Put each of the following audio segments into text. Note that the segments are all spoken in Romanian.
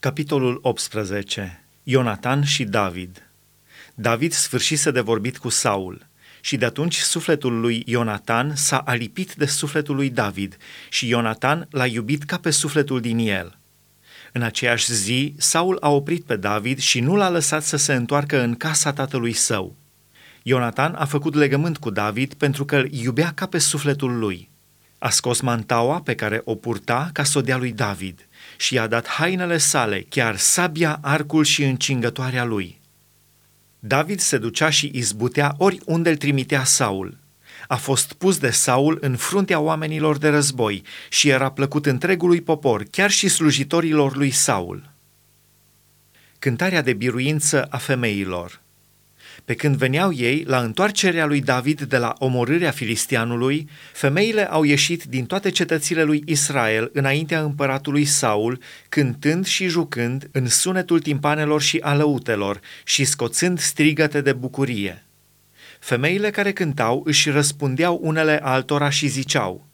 Capitolul 18. Ionatan și David. David sfârșise de vorbit cu Saul și de atunci sufletul lui Ionatan s-a alipit de sufletul lui David și Ionatan l-a iubit ca pe sufletul din el. În aceeași zi, Saul a oprit pe David și nu l-a lăsat să se întoarcă în casa tatălui său. Ionatan a făcut legământ cu David pentru că îl iubea ca pe sufletul lui. A scos mantaua pe care o purta ca să o dea lui David și i-a dat hainele sale, chiar sabia, arcul și încingătoarea lui. David se ducea și izbutea oriunde îl trimitea Saul. A fost pus de Saul în fruntea oamenilor de război și era plăcut întregului popor, chiar și slujitorilor lui Saul. Cântarea de biruință a femeilor – pe când veneau ei la întoarcerea lui David de la omorârea filistianului, femeile au ieșit din toate cetățile lui Israel înaintea împăratului Saul, cântând și jucând în sunetul timpanelor și alăutelor și scoțând strigăte de bucurie. Femeile care cântau își răspundeau unele altora și ziceau,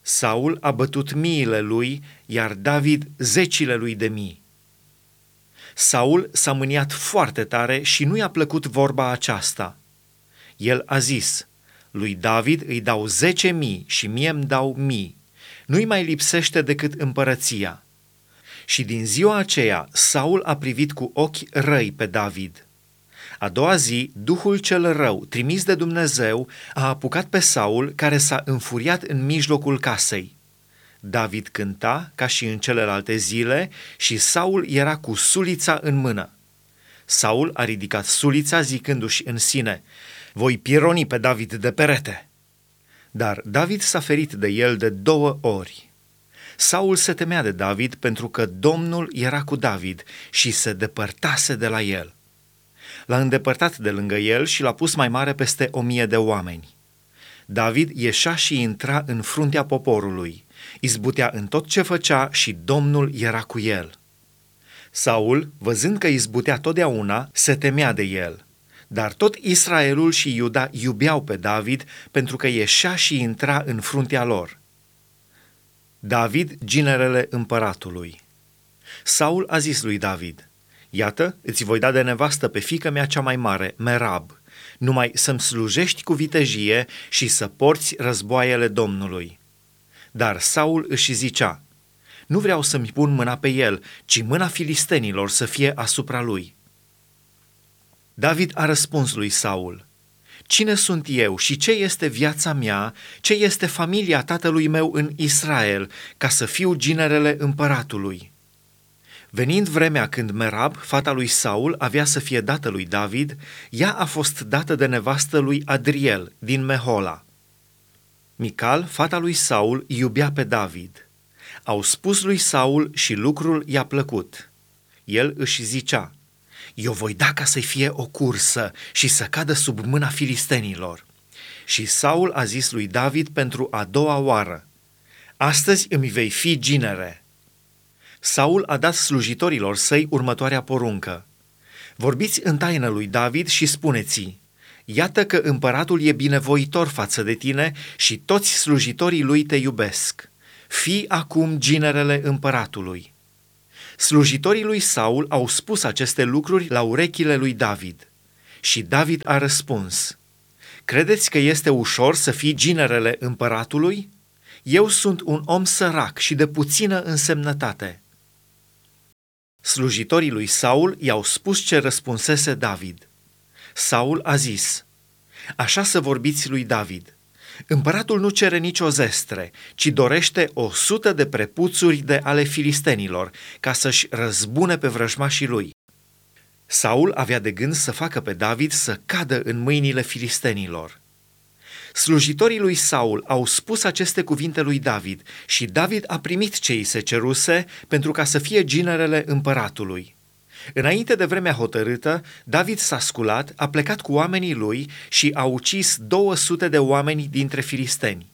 Saul a bătut miile lui, iar David zecile lui de mii. Saul s-a mâniat foarte tare și nu i-a plăcut vorba aceasta. El a zis, lui David îi dau zece mii și mie îmi dau mii. Nu-i mai lipsește decât împărăția. Și din ziua aceea Saul a privit cu ochi răi pe David. A doua zi, Duhul cel rău, trimis de Dumnezeu, a apucat pe Saul, care s-a înfuriat în mijlocul casei. David cânta ca și în celelalte zile și Saul era cu sulița în mână. Saul a ridicat sulița zicându-și în sine, voi pironi pe David de perete. Dar David s-a ferit de el de două ori. Saul se temea de David pentru că Domnul era cu David și se depărtase de la el. L-a îndepărtat de lângă el și l-a pus mai mare peste o mie de oameni. David ieșea și intra în fruntea poporului, izbutea în tot ce făcea și Domnul era cu el. Saul, văzând că izbutea totdeauna, se temea de el. Dar tot Israelul și Iuda iubeau pe David pentru că ieșea și intra în fruntea lor. David, ginerele împăratului Saul a zis lui David, Iată, îți voi da de nevastă pe fică mea cea mai mare, Merab, numai să-mi slujești cu vitejie și să porți războaiele Domnului. Dar Saul își zicea, nu vreau să-mi pun mâna pe el, ci mâna filistenilor să fie asupra lui. David a răspuns lui Saul, Cine sunt eu și ce este viața mea, ce este familia tatălui meu în Israel, ca să fiu ginerele împăratului? Venind vremea când Merab, fata lui Saul, avea să fie dată lui David, ea a fost dată de nevastă lui Adriel din Mehola. Mical, fata lui Saul, iubea pe David. Au spus lui Saul și lucrul i-a plăcut. El își zicea, eu voi da ca să-i fie o cursă și să cadă sub mâna filistenilor. Și Saul a zis lui David pentru a doua oară, Astăzi îmi vei fi ginere. Saul a dat slujitorilor săi următoarea poruncă. Vorbiți în taină lui David și spuneți Iată că împăratul e binevoitor față de tine și toți slujitorii lui te iubesc. Fii acum ginerele împăratului. Slujitorii lui Saul au spus aceste lucruri la urechile lui David. Și David a răspuns, Credeți că este ușor să fii ginerele împăratului? Eu sunt un om sărac și de puțină însemnătate. Slujitorii lui Saul i-au spus ce răspunsese David. Saul a zis, Așa să vorbiți lui David. Împăratul nu cere nicio zestre, ci dorește o sută de prepuțuri de ale filistenilor, ca să-și răzbune pe vrăjmașii lui. Saul avea de gând să facă pe David să cadă în mâinile filistenilor. Slujitorii lui Saul au spus aceste cuvinte lui David și David a primit ce îi se ceruse pentru ca să fie ginerele împăratului. Înainte de vremea hotărâtă, David s-a sculat, a plecat cu oamenii lui și a ucis 200 de oameni dintre filisteni.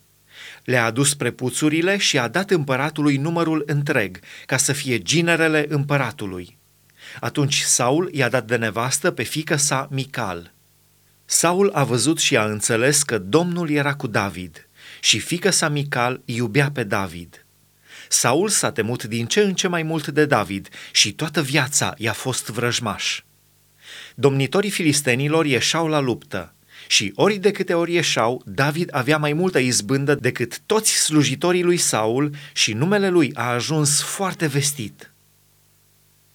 Le-a adus prepuțurile și a dat împăratului numărul întreg, ca să fie ginerele împăratului. Atunci Saul i-a dat de nevastă pe fică sa Mical. Saul a văzut și a înțeles că Domnul era cu David și fică sa Mical iubea pe David. Saul s-a temut din ce în ce mai mult de David și toată viața i-a fost vrăjmaș. Domnitorii filistenilor ieșau la luptă și ori de câte ori ieșau, David avea mai multă izbândă decât toți slujitorii lui Saul și numele lui a ajuns foarte vestit.